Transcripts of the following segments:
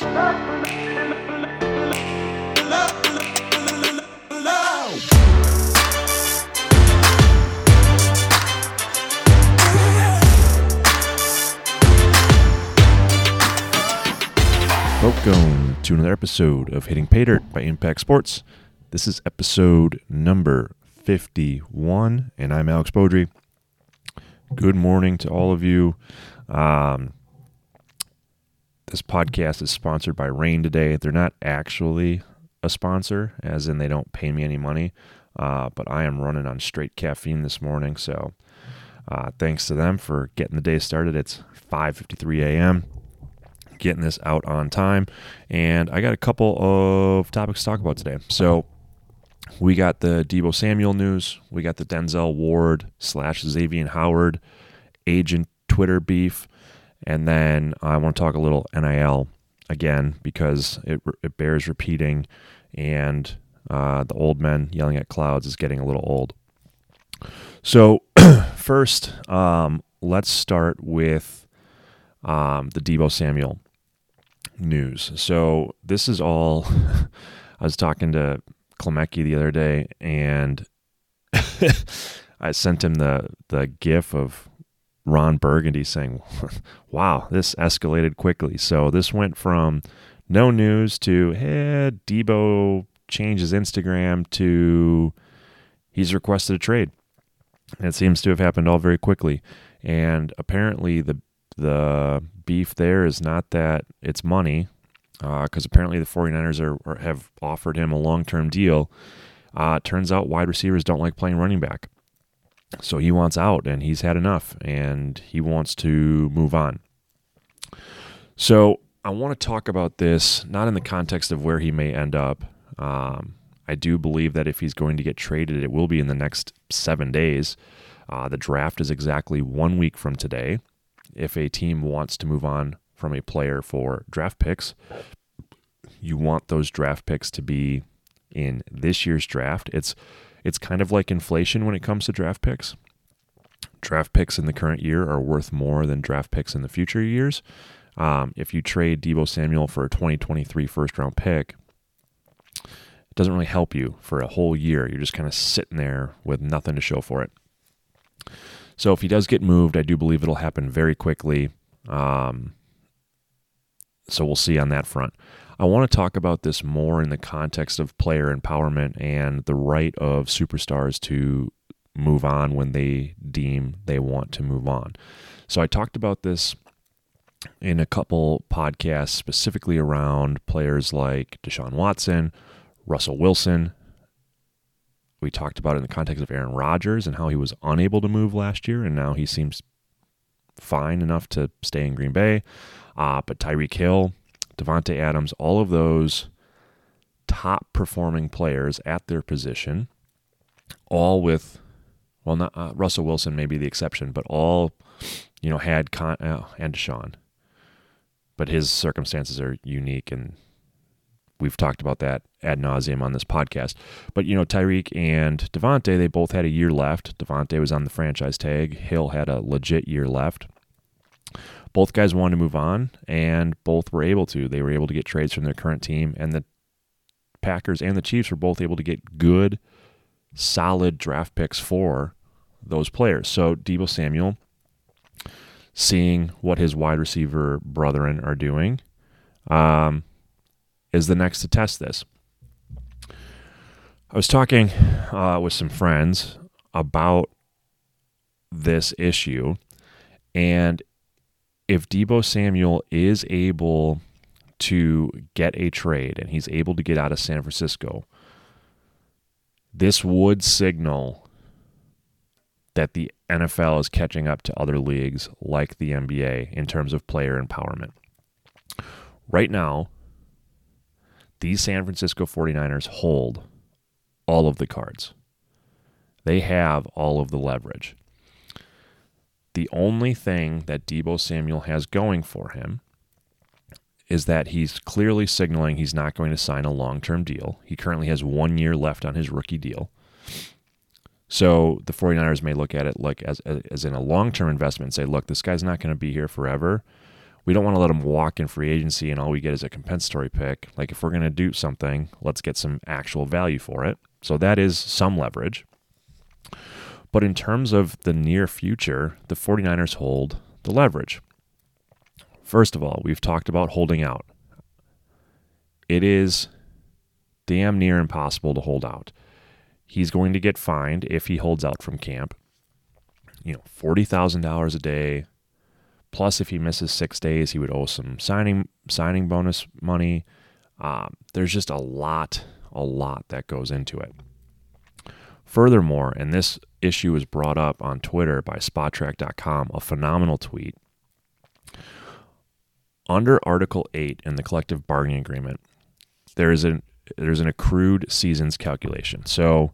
Welcome to another episode of Hitting Pay Dirt by Impact Sports. This is episode number 51, and I'm Alex Beaudry. Good morning to all of you. Um, this podcast is sponsored by Rain today. They're not actually a sponsor, as in they don't pay me any money, uh, but I am running on straight caffeine this morning, so uh, thanks to them for getting the day started. It's 5:53 a.m getting this out on time. And I got a couple of topics to talk about today. So we got the Deebo Samuel news. We got the Denzel Ward slash Xavien Howard agent Twitter beef. And then I want to talk a little NIL again because it, it bears repeating. And uh, the old men yelling at clouds is getting a little old. So, first, um, let's start with um, the Deebo Samuel news. So this is all. I was talking to Klemecki the other day, and I sent him the the GIF of Ron Burgundy saying, "Wow, this escalated quickly." So this went from no news to hey, Deebo changes Instagram to he's requested a trade. It seems to have happened all very quickly. And apparently the the beef there is not that it's money, because uh, apparently the 49ers are, are, have offered him a long term deal. Uh, turns out wide receivers don't like playing running back. So he wants out and he's had enough and he wants to move on. So I want to talk about this not in the context of where he may end up. Um, I do believe that if he's going to get traded, it will be in the next seven days. Uh, the draft is exactly one week from today if a team wants to move on from a player for draft picks, you want those draft picks to be in this year's draft. It's it's kind of like inflation when it comes to draft picks. Draft picks in the current year are worth more than draft picks in the future years. Um, if you trade Deebo Samuel for a 2023 first round pick, it doesn't really help you for a whole year. You're just kind of sitting there with nothing to show for it. So if he does get moved, I do believe it'll happen very quickly. Um, so we'll see on that front. I want to talk about this more in the context of player empowerment and the right of superstars to move on when they deem they want to move on. So I talked about this in a couple podcasts specifically around players like Deshaun Watson, Russell Wilson, we talked about it in the context of Aaron Rodgers and how he was unable to move last year, and now he seems fine enough to stay in Green Bay. Uh, but Tyreek Hill, Davante Adams, all of those top performing players at their position, all with, well, not uh, Russell Wilson may be the exception, but all, you know, had con- uh, and Deshaun. But his circumstances are unique and we've talked about that ad nauseum on this podcast. But you know, Tyreek and Davante, they both had a year left. Davante was on the franchise tag. Hill had a legit year left. Both guys wanted to move on, and both were able to. They were able to get trades from their current team, and the Packers and the Chiefs were both able to get good, solid draft picks for those players. So Deebo Samuel, seeing what his wide receiver brethren are doing, um, is the next to test this. I was talking uh, with some friends about this issue, and if Deebo Samuel is able to get a trade and he's able to get out of San Francisco, this would signal that the NFL is catching up to other leagues like the NBA in terms of player empowerment. Right now, these San Francisco 49ers hold all of the cards. They have all of the leverage. The only thing that Deebo Samuel has going for him is that he's clearly signaling he's not going to sign a long term deal. He currently has one year left on his rookie deal. So the 49ers may look at it like as, as in a long term investment and say, look, this guy's not going to be here forever we don't want to let him walk in free agency and all we get is a compensatory pick. Like if we're going to do something, let's get some actual value for it. So that is some leverage. But in terms of the near future, the 49ers hold the leverage. First of all, we've talked about holding out. It is damn near impossible to hold out. He's going to get fined if he holds out from camp. You know, $40,000 a day, Plus, if he misses six days, he would owe some signing signing bonus money. Um, there's just a lot, a lot that goes into it. Furthermore, and this issue was brought up on Twitter by Spotrac.com, a phenomenal tweet. Under Article 8 in the collective bargaining agreement, there is an there's an accrued seasons calculation. So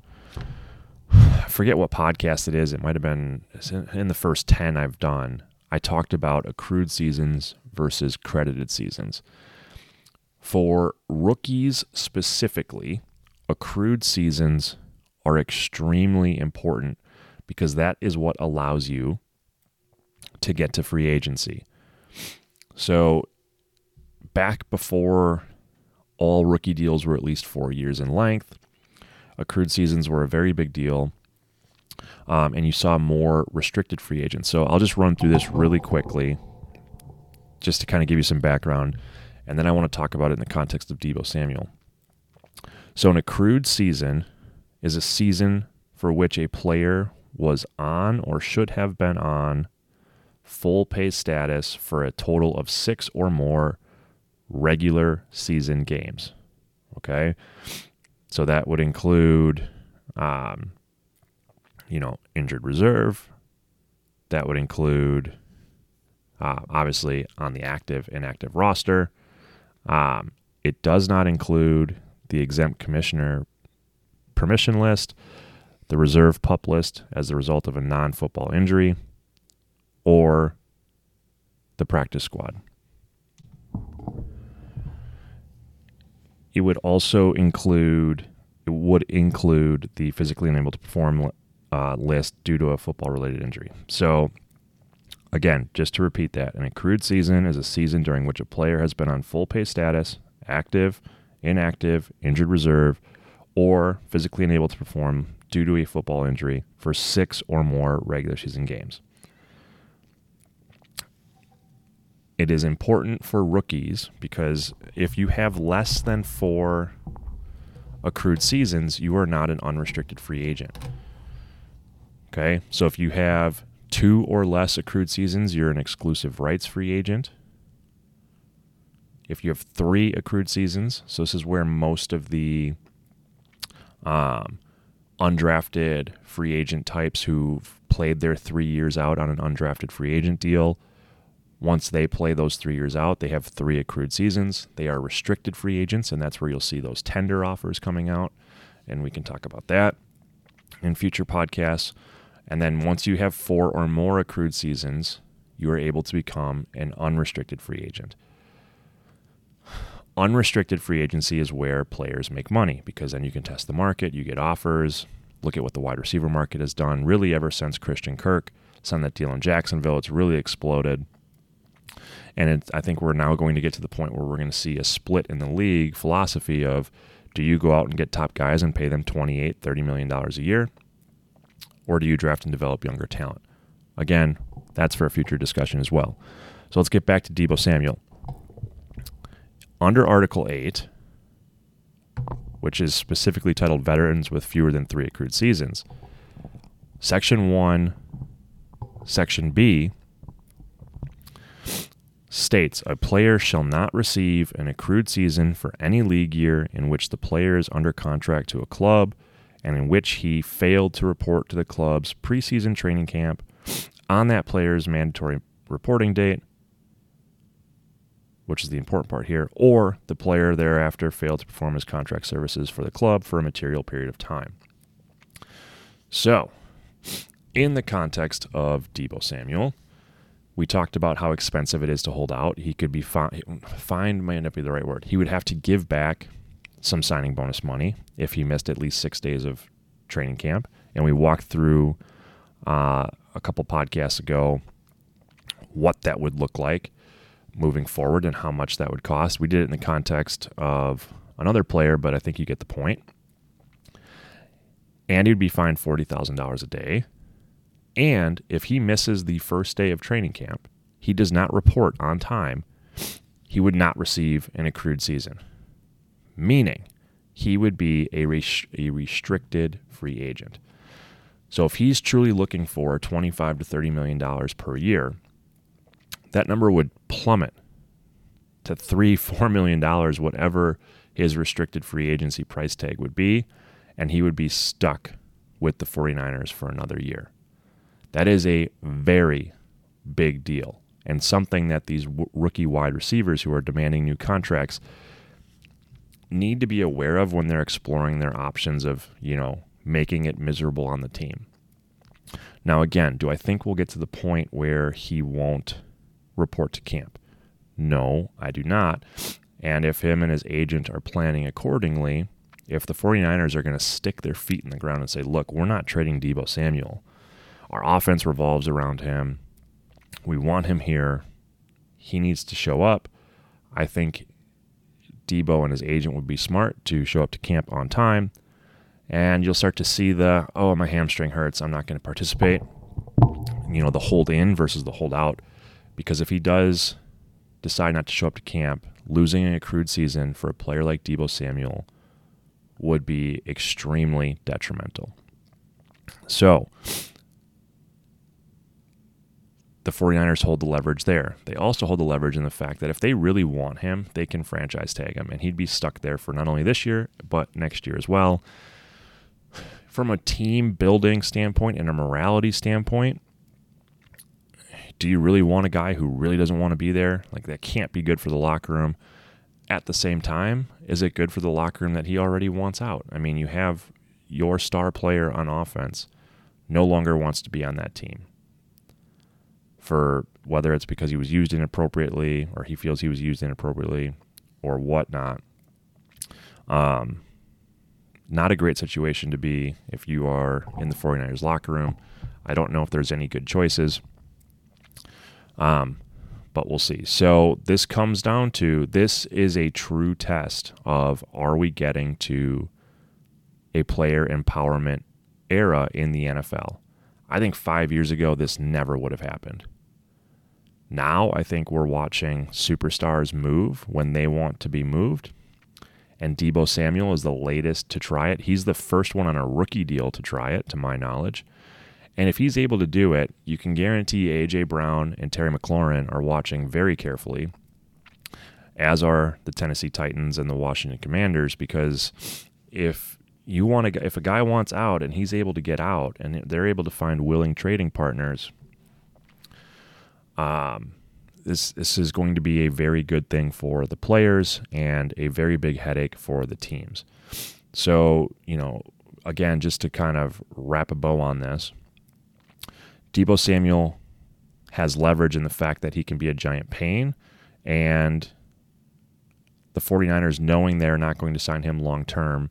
I forget what podcast it is. It might have been in the first 10 I've done. I talked about accrued seasons versus credited seasons. For rookies specifically, accrued seasons are extremely important because that is what allows you to get to free agency. So, back before all rookie deals were at least four years in length, accrued seasons were a very big deal um, and you saw more restricted free agents. So I'll just run through this really quickly just to kind of give you some background. And then I want to talk about it in the context of Deebo Samuel. So, an accrued season is a season for which a player was on or should have been on full pay status for a total of six or more regular season games. Okay. So that would include um, you know, injured reserve. That would include, uh, obviously, on the active inactive roster. Um, it does not include the exempt commissioner permission list, the reserve pup list as a result of a non football injury, or the practice squad. It would also include it would include the physically unable to perform uh, list due to a football related injury. So, again, just to repeat that, an accrued season is a season during which a player has been on full pay status, active, inactive, injured reserve, or physically unable to perform due to a football injury for six or more regular season games. It is important for rookies because if you have less than four accrued seasons, you are not an unrestricted free agent. Okay. So if you have two or less accrued seasons, you're an exclusive rights free agent. If you have three accrued seasons, so this is where most of the um, undrafted free agent types who've played their three years out on an undrafted free agent deal, once they play those three years out, they have three accrued seasons. They are restricted free agents, and that's where you'll see those tender offers coming out. And we can talk about that in future podcasts. And then once you have four or more accrued seasons, you are able to become an unrestricted free agent. Unrestricted free agency is where players make money because then you can test the market, you get offers. Look at what the wide receiver market has done really ever since Christian Kirk signed that deal in Jacksonville. It's really exploded. And it, I think we're now going to get to the point where we're going to see a split in the league philosophy of do you go out and get top guys and pay them 28, 30 million dollars a year or do you draft and develop younger talent? Again, that's for a future discussion as well. So let's get back to Deebo Samuel. Under Article 8, which is specifically titled Veterans with Fewer Than Three Accrued Seasons, Section 1, Section B states a player shall not receive an accrued season for any league year in which the player is under contract to a club and in which he failed to report to the club's preseason training camp on that player's mandatory reporting date, which is the important part here, or the player thereafter failed to perform his contract services for the club for a material period of time. So, in the context of Deebo Samuel, we talked about how expensive it is to hold out. He could be fined, fined might up be the right word. He would have to give back some signing bonus money if he missed at least six days of training camp. And we walked through uh, a couple podcasts ago what that would look like. Moving forward and how much that would cost. We did it in the context of another player, but I think you get the point. And he'd be fined $40,000 a day. And if he misses the first day of training camp, he does not report on time, he would not receive an accrued season. Meaning, he would be a, res- a restricted free agent. So if he's truly looking for 25 to 30 million dollars per year, that number would plummet to three, four million dollars, whatever his restricted free agency price tag would be, and he would be stuck with the 49ers for another year. That is a very big deal and something that these w- rookie wide receivers who are demanding new contracts need to be aware of when they're exploring their options of, you know, making it miserable on the team. Now, again, do I think we'll get to the point where he won't report to camp? No, I do not. And if him and his agent are planning accordingly, if the 49ers are going to stick their feet in the ground and say, look, we're not trading Deebo Samuel, our offense revolves around him. We want him here. He needs to show up. I think Deebo and his agent would be smart to show up to camp on time. And you'll start to see the, oh, my hamstring hurts. I'm not going to participate. You know, the hold in versus the hold out. Because if he does decide not to show up to camp, losing an accrued season for a player like Deebo Samuel would be extremely detrimental. So, the 49ers hold the leverage there. They also hold the leverage in the fact that if they really want him, they can franchise tag him and he'd be stuck there for not only this year, but next year as well. From a team building standpoint and a morality standpoint, do you really want a guy who really doesn't want to be there? Like that can't be good for the locker room. At the same time, is it good for the locker room that he already wants out? I mean, you have your star player on offense no longer wants to be on that team for whether it's because he was used inappropriately or he feels he was used inappropriately or whatnot. Um, not a great situation to be if you are in the 49ers locker room. I don't know if there's any good choices. Um, but we'll see. So this comes down to this is a true test of are we getting to a player empowerment era in the NFL? I think five years ago, this never would have happened. Now I think we're watching superstars move when they want to be moved. And Deebo Samuel is the latest to try it. He's the first one on a rookie deal to try it, to my knowledge. And if he's able to do it, you can guarantee A.J. Brown and Terry McLaurin are watching very carefully, as are the Tennessee Titans and the Washington Commanders, because if you want to, if a guy wants out and he's able to get out and they're able to find willing trading partners, um, this this is going to be a very good thing for the players and a very big headache for the teams. So you know, again, just to kind of wrap a bow on this, Deebo Samuel has leverage in the fact that he can be a giant pain, and the 49ers, knowing they're not going to sign him long term,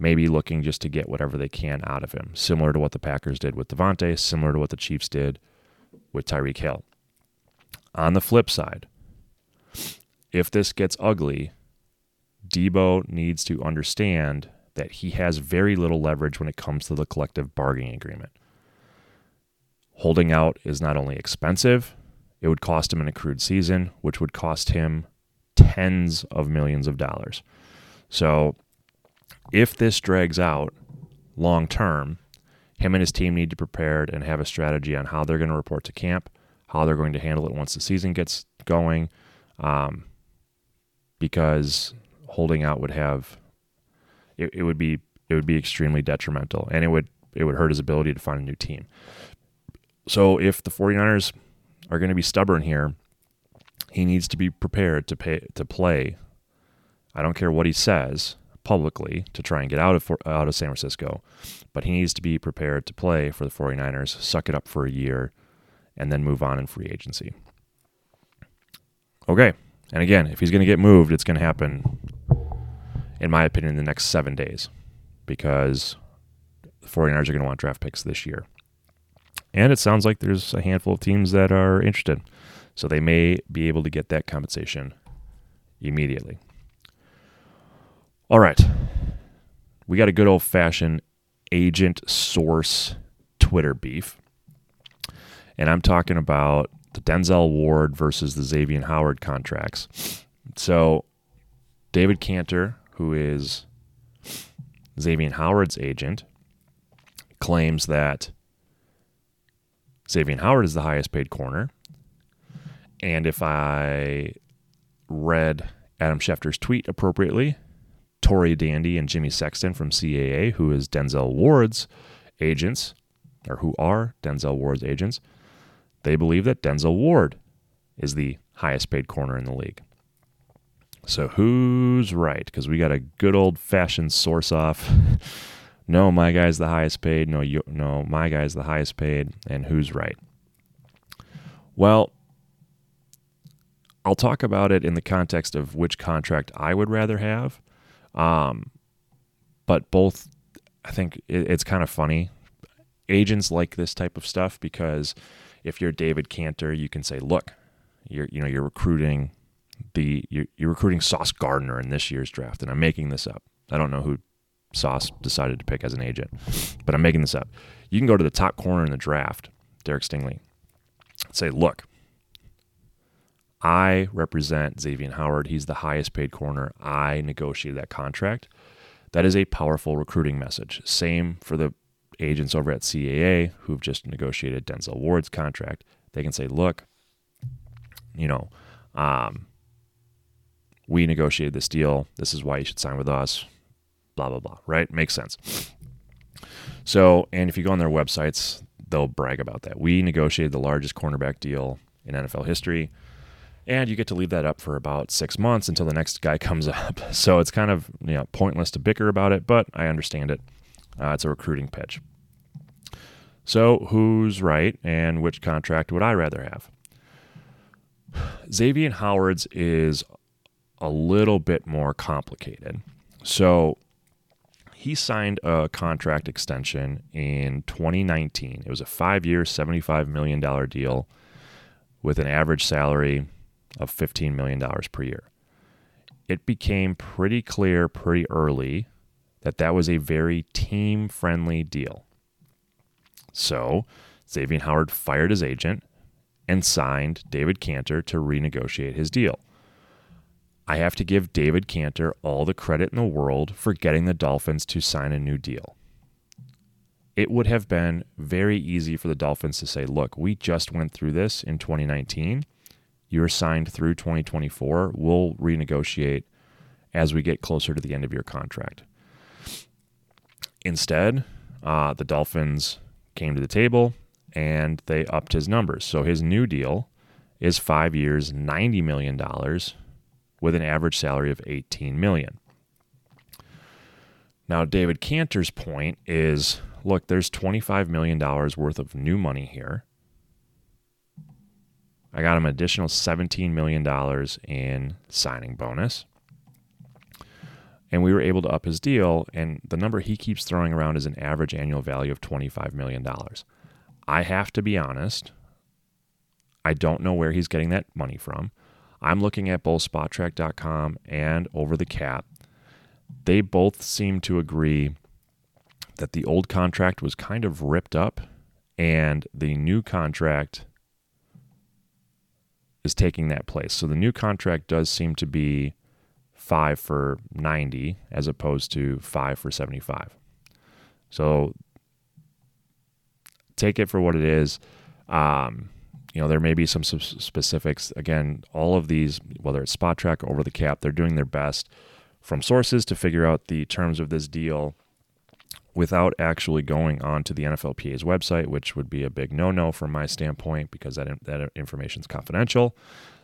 maybe looking just to get whatever they can out of him, similar to what the Packers did with Davante, similar to what the Chiefs did with Tyreek Hill. On the flip side, if this gets ugly, Deebo needs to understand that he has very little leverage when it comes to the collective bargaining agreement. Holding out is not only expensive, it would cost him an accrued season, which would cost him tens of millions of dollars. So, if this drags out long term, him and his team need to prepare and have a strategy on how they're going to report to camp how they're going to handle it once the season gets going, um, because holding out would have it, it would be it would be extremely detrimental, and it would it would hurt his ability to find a new team. So if the 49ers are going to be stubborn here, he needs to be prepared to pay to play. I don't care what he says publicly to try and get out of out of San Francisco, but he needs to be prepared to play for the 49ers, suck it up for a year and then move on in free agency. Okay. And again, if he's going to get moved, it's going to happen, in my opinion, in the next seven days because the 49ers are going to want draft picks this year. And it sounds like there's a handful of teams that are interested. So they may be able to get that compensation immediately. All right. We got a good old fashioned agent source Twitter beef. And I'm talking about the Denzel Ward versus the Xavien Howard contracts. So David Cantor, who is Xavien Howard's agent, claims that Xavien Howard is the highest paid corner. And if I read Adam Schefter's tweet appropriately, Tory Dandy and Jimmy Sexton from CAA, who is Denzel Ward's agents, or who are Denzel Ward's agents, they believe that Denzel Ward is the highest paid corner in the league. So who's right? Because we got a good old fashioned source off. No, my guy's the highest paid. No, you, no, my guy's the highest paid. And who's right? Well, I'll talk about it in the context of which contract I would rather have. Um, but both, I think it, it's kind of funny. Agents like this type of stuff because if you're David Cantor, you can say, "Look, you're you know you're recruiting the you're, you're recruiting Sauce Gardner in this year's draft, and I'm making this up. I don't know who Sauce decided to pick as an agent, but I'm making this up. You can go to the top corner in the draft, Derek Stingley, say, look, I represent Xavien Howard. He's the highest paid corner. I negotiated that contract. That is a powerful recruiting message. Same for the agents over at CAA who've just negotiated Denzel Ward's contract. They can say, look, you know, um, we negotiated this deal. This is why you should sign with us. Blah, blah, blah. Right? Makes sense. So, and if you go on their websites, they'll brag about that. We negotiated the largest cornerback deal in NFL history. And you get to leave that up for about six months until the next guy comes up. So it's kind of you know pointless to bicker about it, but I understand it. Uh, it's a recruiting pitch. So who's right and which contract would I rather have? Xavien Howard's is a little bit more complicated. So he signed a contract extension in 2019. It was a five year, $75 million deal with an average salary of $15 million per year. It became pretty clear pretty early that that was a very team friendly deal. So Xavien Howard fired his agent and signed David Cantor to renegotiate his deal. I have to give David Cantor all the credit in the world for getting the Dolphins to sign a new deal. It would have been very easy for the Dolphins to say, look, we just went through this in 2019. You're signed through 2024. We'll renegotiate as we get closer to the end of your contract. Instead, uh, the Dolphins came to the table and they upped his numbers. So his new deal is five years, $90 million with an average salary of 18 million. Now, David Cantor's point is look, there's $25 million worth of new money here. I got him an additional $17 million in signing bonus. And we were able to up his deal. And the number he keeps throwing around is an average annual value of $25 million. I have to be honest, I don't know where he's getting that money from. I'm looking at both Spotrac.com and Over the Cap. They both seem to agree that the old contract was kind of ripped up and the new contract is taking that place. So the new contract does seem to be five for 90 as opposed to five for 75. So take it for what it is. Um, you know, there may be some specifics. Again, all of these, whether it's Spotrac, Over the Cap, they're doing their best from sources to figure out the terms of this deal without actually going on to the NFLPA's website, which would be a big no-no from my standpoint because that that information is confidential.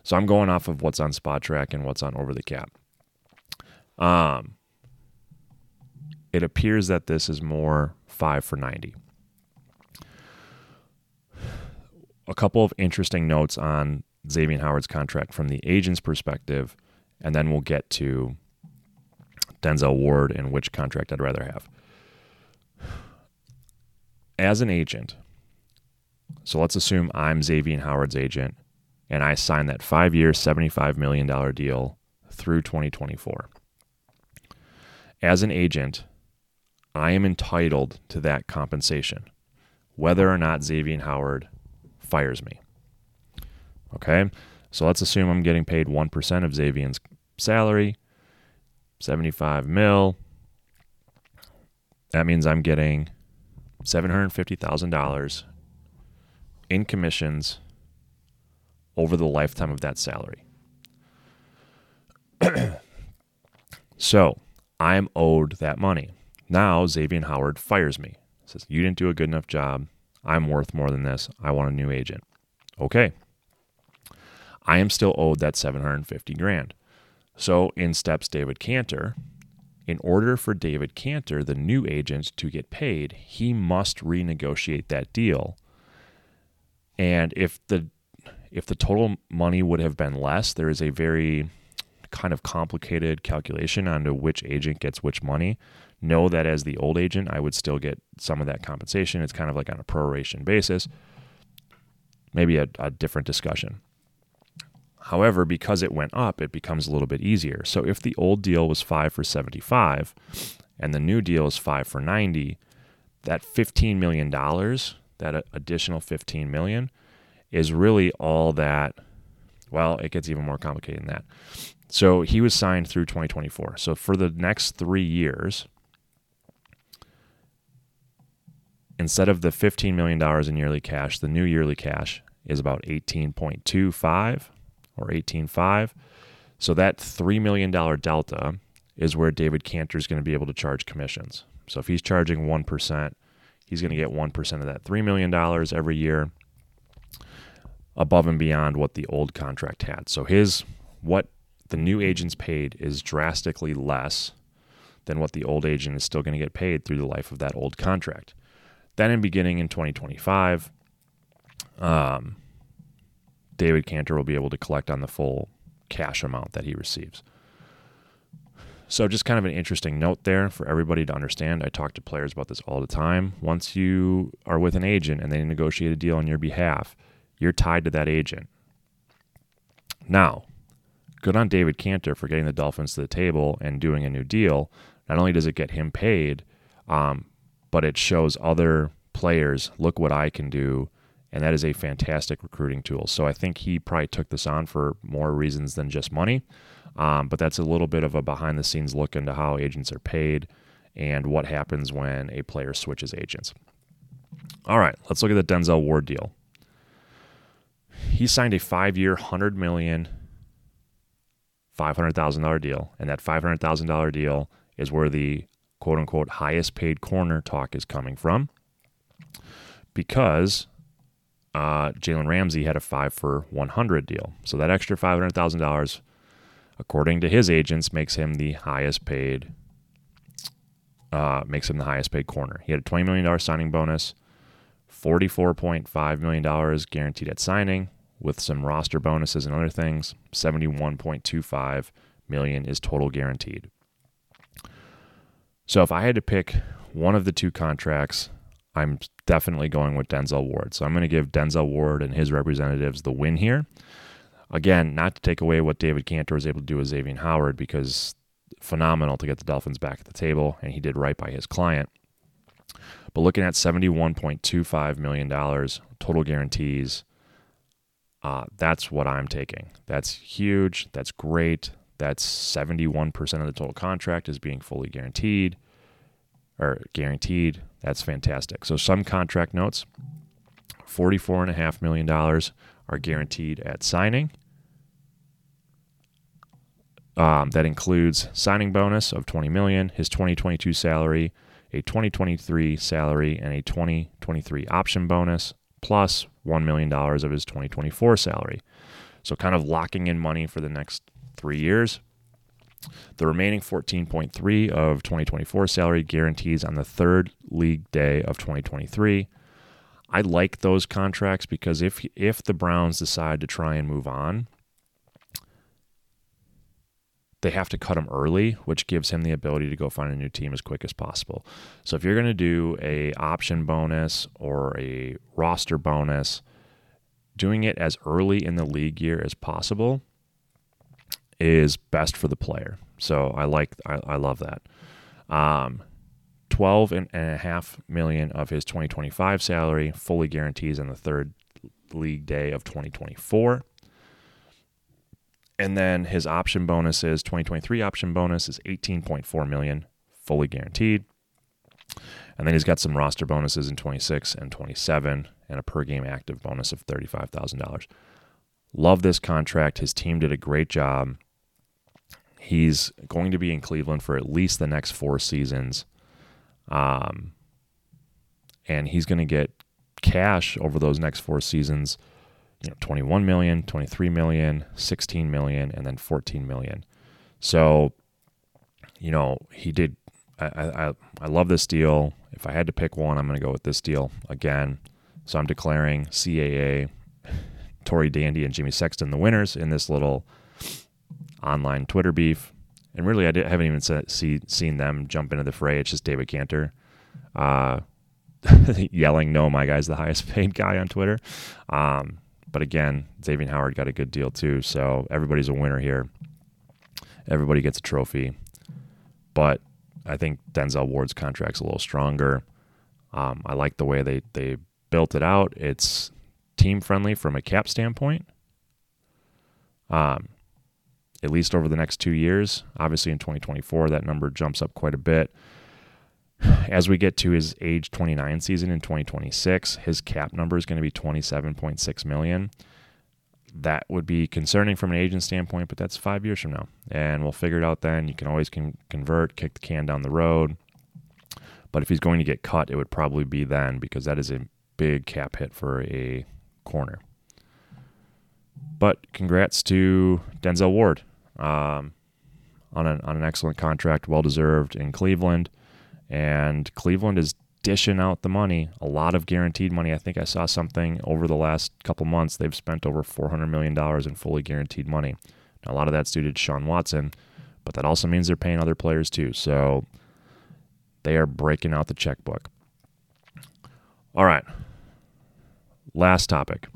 So I'm going off of what's on Spotrac and what's on Over the Cap. Um, it appears that this is more five for ninety. A couple of interesting notes on Xavien Howard's contract from the agent's perspective, and then we'll get to Denzel Ward and which contract I'd rather have. As an agent, so let's assume I'm Xavien Howard's agent and I signed that five year, $75 million deal through 2024. As an agent, I am entitled to that compensation, whether or not Xavien Howard fires me. Okay, so let's assume I'm getting paid 1% of Xavien's salary, 75 mil. That means I'm getting $750,000 in commissions over the lifetime of that salary. so I am owed that money. Now Xavien Howard fires me. Says, You didn't do a good enough job. I'm worth more than this. I want a new agent. Okay. I am still owed that 750 grand. So in steps David Cantor. In order for David Cantor, the new agent, to get paid, he must renegotiate that deal. And if the if the total money would have been less, there is a very kind of complicated calculation onto which agent gets which money. Know that as the old agent, I would still get some of that compensation. It's kind of like on a proration basis. Maybe a, a different discussion. However, because it went up, it becomes a little bit easier. So if the old deal was five for 75 and the new deal is five for 90, that $15 million, that additional 15 million, is really all that. Well, it gets even more complicated than that. So he was signed through 2024. So for the next three years, instead of the $15 million in yearly cash, the new yearly cash is about 18.25 or 18.5. So that $3 million delta is where David Cantor is going to be able to charge commissions. So if he's charging 1%, he's going to get 1% of that $3 million every year above and beyond what the old contract had. So his what the new agent's paid is drastically less than what the old agent is still going to get paid through the life of that old contract. Then, in beginning in 2025, um, David Cantor will be able to collect on the full cash amount that he receives. So, just kind of an interesting note there for everybody to understand. I talk to players about this all the time. Once you are with an agent and they negotiate a deal on your behalf, you're tied to that agent. Now, good on David Cantor for getting the Dolphins to the table and doing a new deal. Not only does it get him paid, um, but it shows other players, look what I can do. And that is a fantastic recruiting tool. So I think he probably took this on for more reasons than just money. Um, but that's a little bit of a behind the scenes look into how agents are paid and what happens when a player switches agents. All right, let's look at the Denzel Ward deal. He signed a five year, $100 million, $500,000 deal. And that $500,000 deal is where the quote unquote highest paid corner talk is coming from because uh, Jalen Ramsey had a five for 100 deal. So that extra $500,000, according to his agents, makes him the highest paid. Uh, makes him the highest paid corner. He had a $20 million signing bonus, $44.5 million guaranteed at signing, with some roster bonuses and other things. 71.25 million is total guaranteed. So if I had to pick one of the two contracts, I'm definitely going with Denzel Ward. So I'm going to give Denzel Ward and his representatives the win here. Again, not to take away what David Cantor was able to do with Xavien Howard because phenomenal to get the Dolphins back at the table, and he did right by his client. But looking at $71.25 million total guarantees, uh, that's what I'm taking. That's huge. That's great. That's 71% of the total contract is being fully guaranteed or guaranteed. That's fantastic. So some contract notes, $44.5 million are guaranteed at signing. Um, that includes signing bonus of 20 million, his 2022 salary, a 2023 salary, and a 2023 option bonus, plus $1 million of his 2024 salary. So kind of locking in money for the next three years. The remaining 14.3 of 2024 salary guarantees on the third league day of 2023. I like those contracts because if if the Browns decide to try and move on, they have to cut him early, which gives him the ability to go find a new team as quick as possible. So if you're going to do a option bonus or a roster bonus, doing it as early in the league year as possible is best for the player. So I like, I, I love that. Um, 12 and a half million of his 2025 salary fully guarantees on the third league day of 2024. And then his option bonus is 2023 option bonus is 18.4 million fully guaranteed. And then he's got some roster bonuses in 26 and 27 and a per game active bonus of $35,000. Love this contract. His team did a great job. He's going to be in Cleveland for at least the next four seasons. Um, and he's going to get cash over those next four seasons, you know, 21 million, 23 million, 16 million, and then 14 million. So, you know, he did. I, I, I love this deal. If I had to pick one, I'm going to go with this deal again. So I'm declaring CAA, Tory Dandy, and Jimmy Sexton the winners in this little online Twitter beef. And really, I haven't even see, seen them jump into the fray. It's just David Cantor uh, yelling, "No, my guy's the highest paid guy on Twitter." Um, but again, Xavien Howard got a good deal too, so everybody's a winner here. Everybody gets a trophy, but I think Denzel Ward's contract's a little stronger. Um, I like the way they they built it out. It's team friendly from a cap standpoint. Um, at least over the next two years. Obviously, in 2024, that number jumps up quite a bit. As we get to his age 29 season in 2026, his cap number is going to be 27.6 million. That would be concerning from an agent standpoint, but that's five years from now, and we'll figure it out then. You can always con- convert, kick the can down the road. But if he's going to get cut, it would probably be then because that is a big cap hit for a corner. But congrats to Denzel Ward um, on, an, on an excellent contract, well deserved in Cleveland. And Cleveland is dishing out the money, a lot of guaranteed money. I think I saw something over the last couple months. They've spent over $400 million in fully guaranteed money. Now, a lot of that's due to Deshaun Watson, but that also means they're paying other players too. So they are breaking out the checkbook. All right. Last topic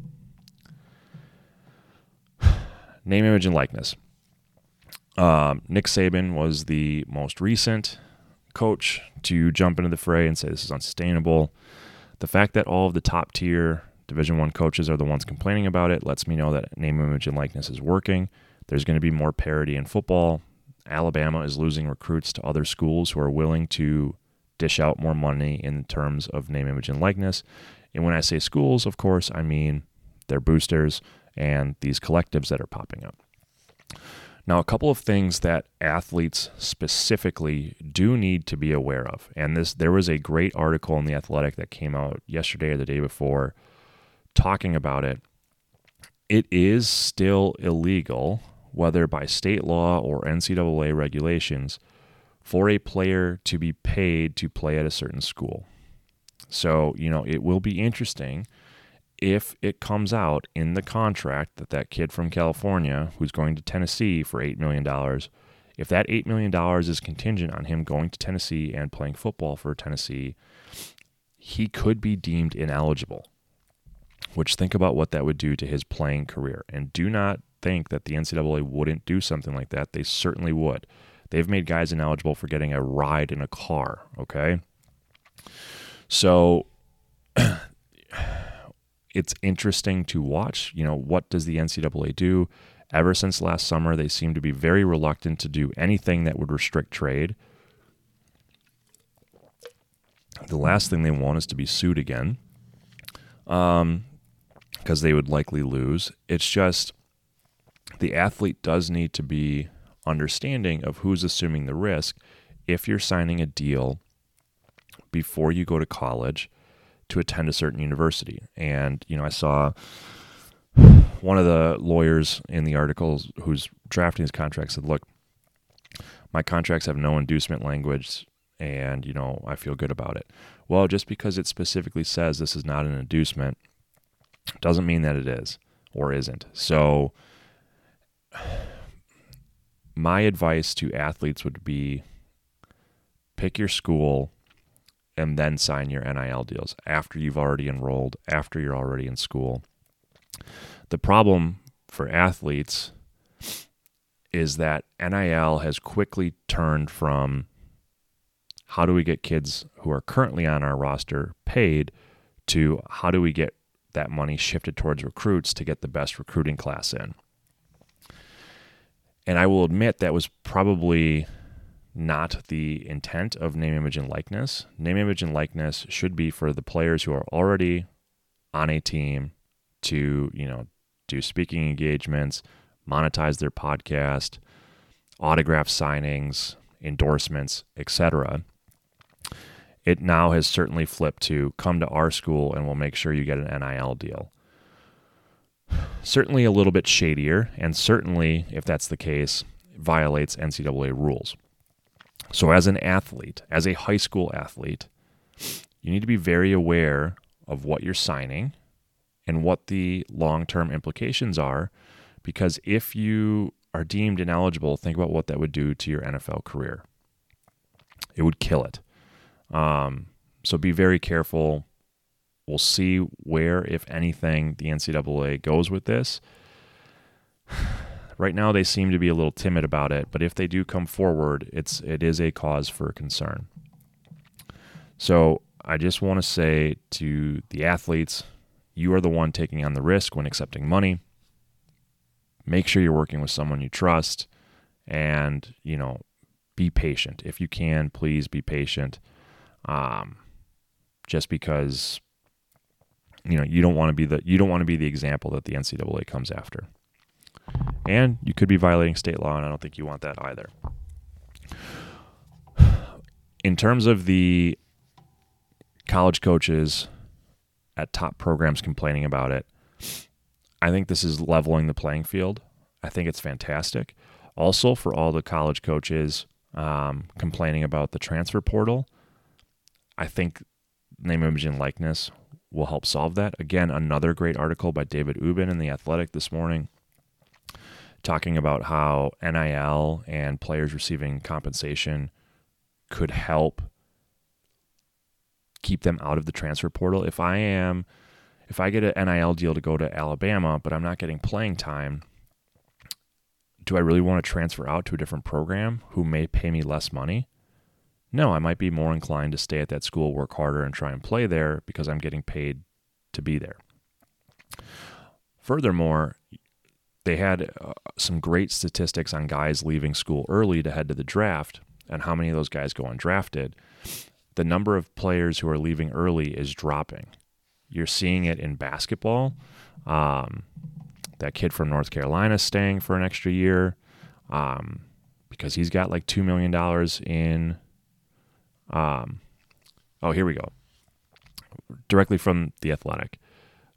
name, image, and likeness. Um, Nick Saban was the most recent coach to jump into the fray and say this is unsustainable. The fact that all of the top tier Division One coaches are the ones complaining about it lets me know that name, image, and likeness is working. There's going to be more parity in football. Alabama is losing recruits to other schools who are willing to dish out more money in terms of name, image, and likeness. And when I say schools, of course, I mean their boosters and these collectives that are popping up. Now, a couple of things that athletes specifically do need to be aware of, and this there was a great article in the Athletic that came out yesterday or the day before, talking about it. It is still illegal, whether by state law or NCAA regulations, for a player to be paid to play at a certain school. So you know it will be interesting if it comes out in the contract that that kid from California who's going to Tennessee for $8 million, if that $8 million is contingent on him going to Tennessee and playing football for Tennessee, he could be deemed ineligible. Which think about what that would do to his playing career. And do not think that the NCAA wouldn't do something like that. They certainly would. They've made guys ineligible for getting a ride in a car, okay? So it's interesting to watch. You know, what does the NCAA do? Ever since last summer, they seem to be very reluctant to do anything that would restrict trade. The last thing they want is to be sued again, um, because they would likely lose. It's just the athlete does need to be understanding of who's assuming the risk if you're signing a deal before you go to college to attend a certain university. And, you know, I saw one of the lawyers in the articles who's drafting his contract said, look, my contracts have no inducement language and, you know, I feel good about it. Well, just because it specifically says this is not an inducement doesn't mean that it is or isn't. So, my advice to athletes would be pick your school and then sign your NIL deals after you've already enrolled, after you're already in school. The problem for athletes is that NIL has quickly turned from how do we get kids who are currently on our roster paid to how do we get that money shifted towards recruits to get the best recruiting class in. And I will admit that was probably not the intent of name, image, and likeness. Name, image, and likeness should be for the players who are already on a team to, you know, do speaking engagements, monetize their podcast, autograph signings, endorsements, etc. It now has certainly flipped to come to our school and we'll make sure you get an NIL deal. Certainly a little bit shadier, and certainly, if that's the case, violates NCAA rules. So, as an athlete, as a high school athlete, you need to be very aware of what you're signing and what the long term implications are. Because if you are deemed ineligible, think about what that would do to your NFL career. It would kill it. Um, so be very careful. We'll see where, if anything, the NCAA goes with this. Right now, they seem to be a little timid about it, but if they do come forward, it's it is a cause for concern. So I just want to say to the athletes, you are the one taking on the risk when accepting money. Make sure you're working with someone you trust, and you know, be patient if you can. Please be patient. Um, just because you know you don't want to be the you don't want to be the example that the NCAA comes after. And you could be violating state law, and I don't think you want that either. In terms of the college coaches at top programs complaining about it, I think this is leveling the playing field. I think it's fantastic. Also, for all the college coaches um, complaining about the transfer portal, I think name, image, and likeness will help solve that. Again, another great article by David Ubben in The Athletic this morning talking about how NIL and players receiving compensation could help keep them out of the transfer portal. If I am, if I get an NIL deal to go to Alabama, but I'm not getting playing time, do I really want to transfer out to a different program who may pay me less money? No, I might be more inclined to stay at that school, work harder, and try and play there because I'm getting paid to be there. Furthermore, they had uh, some great statistics on guys leaving school early to head to the draft and how many of those guys go undrafted. The number of players who are leaving early is dropping. You're seeing it in basketball. Um, that kid from North Carolina staying for an extra year um, because he's got like $2 million in. Um, oh, here we go. Directly from The Athletic.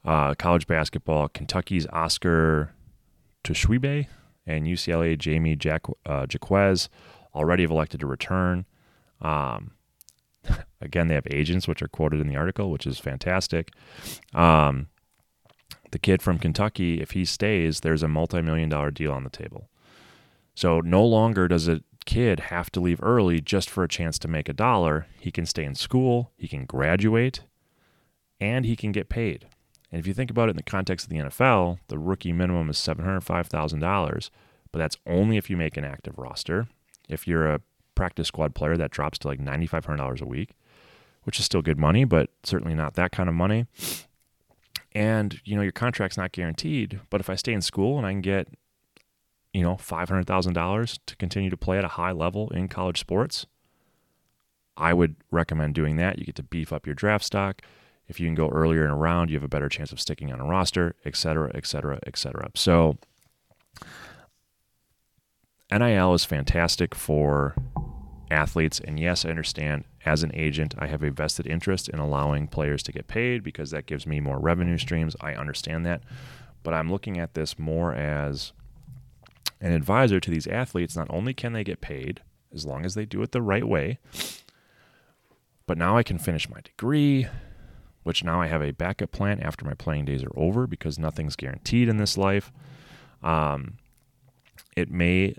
Uh, college basketball, Kentucky's Oscar Tshiebwe and UCLA Jamie Jack, uh, Jaquez already have elected to return. Um, again, they have agents, which are quoted in the article, which is fantastic. Um, the kid from Kentucky, if he stays, there's a multi million dollar deal on the table. So no longer does a kid have to leave early just for a chance to make a dollar. He can stay in school, he can graduate, and he can get paid. And if you think about it in the context of the NFL, the rookie minimum is $705,000, but that's only if you make an active roster. If you're a practice squad player, that drops to like $9,500 a week, which is still good money, but certainly not that kind of money. And, you know, your contract's not guaranteed, but if I stay in school and I can get, you know, $500,000 to continue to play at a high level in college sports, I would recommend doing that. You get to beef up your draft stock if you can go earlier in a round, you have a better chance of sticking on a roster, et cetera, et cetera, et cetera. So NIL is fantastic for athletes. And yes, I understand as an agent, I have a vested interest in allowing players to get paid because that gives me more revenue streams. I understand that. But I'm looking at this more as an advisor to these athletes. Not only can they get paid as long as they do it the right way, but now I can finish my degree which now I have a backup plan after my playing days are over because nothing's guaranteed in this life. Um, it may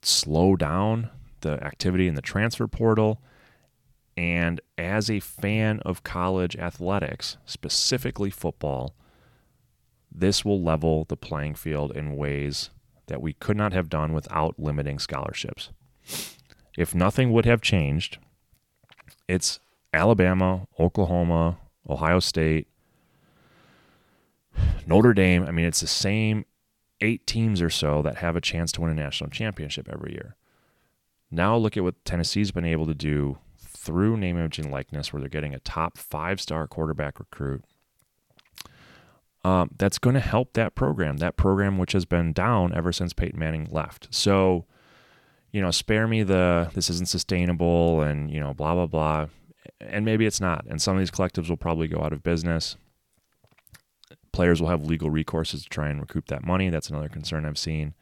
slow down the activity in the transfer portal. And as a fan of college athletics, specifically football, this will level the playing field in ways that we could not have done without limiting scholarships. If nothing would have changed, it's Alabama, Oklahoma, Ohio State, Notre Dame. I mean, it's the same eight teams or so that have a chance to win a national championship every year. Now look at what Tennessee's been able to do through name, image, and likeness, where they're getting a top five star quarterback recruit. Um, that's going to help that program, that program which has been down ever since Peyton Manning left. So, you know, spare me the this isn't sustainable and, you know, blah, blah, blah. And maybe it's not. And some of these collectives will probably go out of business. Players will have legal recourses to try and recoup that money. That's another concern I've seen.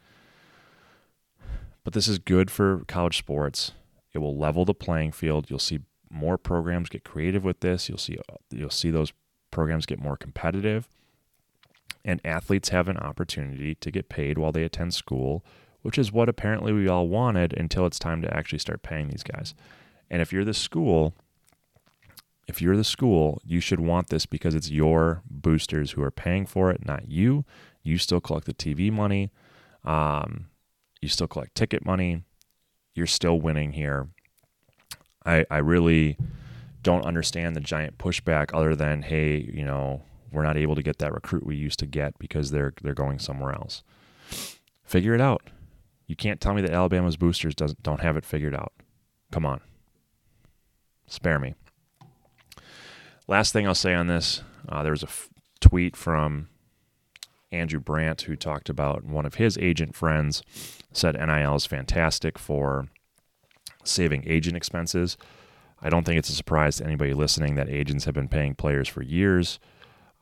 But this is good for college sports. It will level the playing field. You'll see more programs get creative with this. You'll see you'll see those programs get more competitive. And athletes have an opportunity to get paid while they attend school, which is what apparently we all wanted until it's time to actually start paying these guys. And if you're the school, if you're the school, you should want this because it's your boosters who are paying for it, not you. You still collect the TV money. Um, you still collect ticket money. You're still winning here. I, I really don't understand the giant pushback other than, hey, you know, we're not able to get that recruit we used to get because they're they're going somewhere else. Figure it out. You can't tell me that Alabama's boosters doesn't don't have it figured out. Come on. Spare me. Last thing I'll say on this, uh, there was a f- tweet from Andrew Brandt who talked about one of his agent friends said NIL is fantastic for saving agent expenses. I don't think it's a surprise to anybody listening that agents have been paying players for years.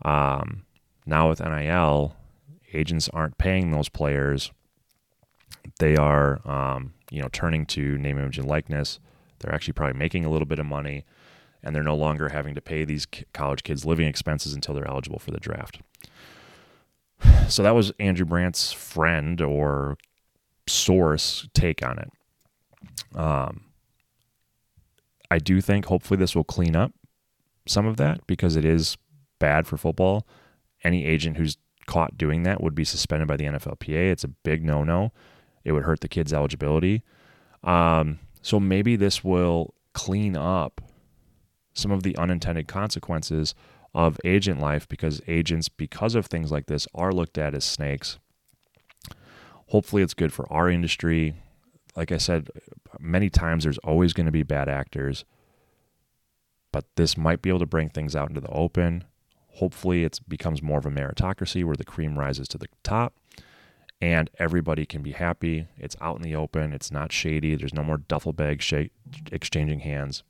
Um, now with NIL, agents aren't paying those players. They are, um, you know, turning to name, image, and likeness. They're actually probably making a little bit of money and they're no longer having to pay these college kids living expenses until they're eligible for the draft. So that was Andrew Brandt's friend or source take on it. Um, I do think hopefully this will clean up some of that because it is bad for football. Any agent who's caught doing that would be suspended by the NFLPA. It's a big no no. It would hurt the kid's eligibility. Um, so maybe this will clean up some of the unintended consequences of agent life because agents, because of things like this, are looked at as snakes. Hopefully, it's good for our industry. Like I said many times, there's always going to be bad actors, but this might be able to bring things out into the open. Hopefully, it becomes more of a meritocracy where the cream rises to the top and everybody can be happy. It's out in the open, it's not shady, there's no more duffel bag sh- exchanging hands.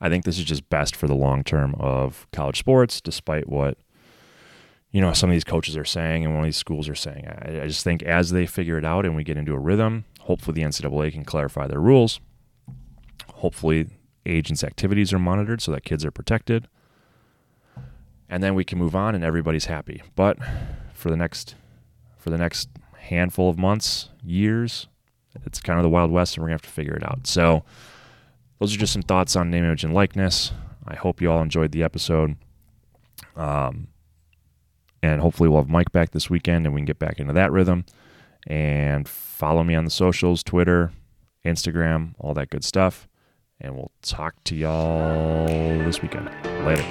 I think this is just best for the long term of college sports, despite what you know some of these coaches are saying and one of these schools are saying. I, I just think as they figure it out and we get into a rhythm, hopefully the NCAA can clarify their rules. Hopefully, agents' activities are monitored so that kids are protected, and then we can move on and everybody's happy. But for the next for the next handful of months, years, it's kind of the Wild West, and we're gonna have to figure it out. So those are just some thoughts on name, image, and likeness. I hope you all enjoyed the episode. Um, and hopefully we'll have Mike back this weekend and we can get back into that rhythm. And follow me on the socials, Twitter, Instagram, all that good stuff. And we'll talk to y'all this weekend. Later.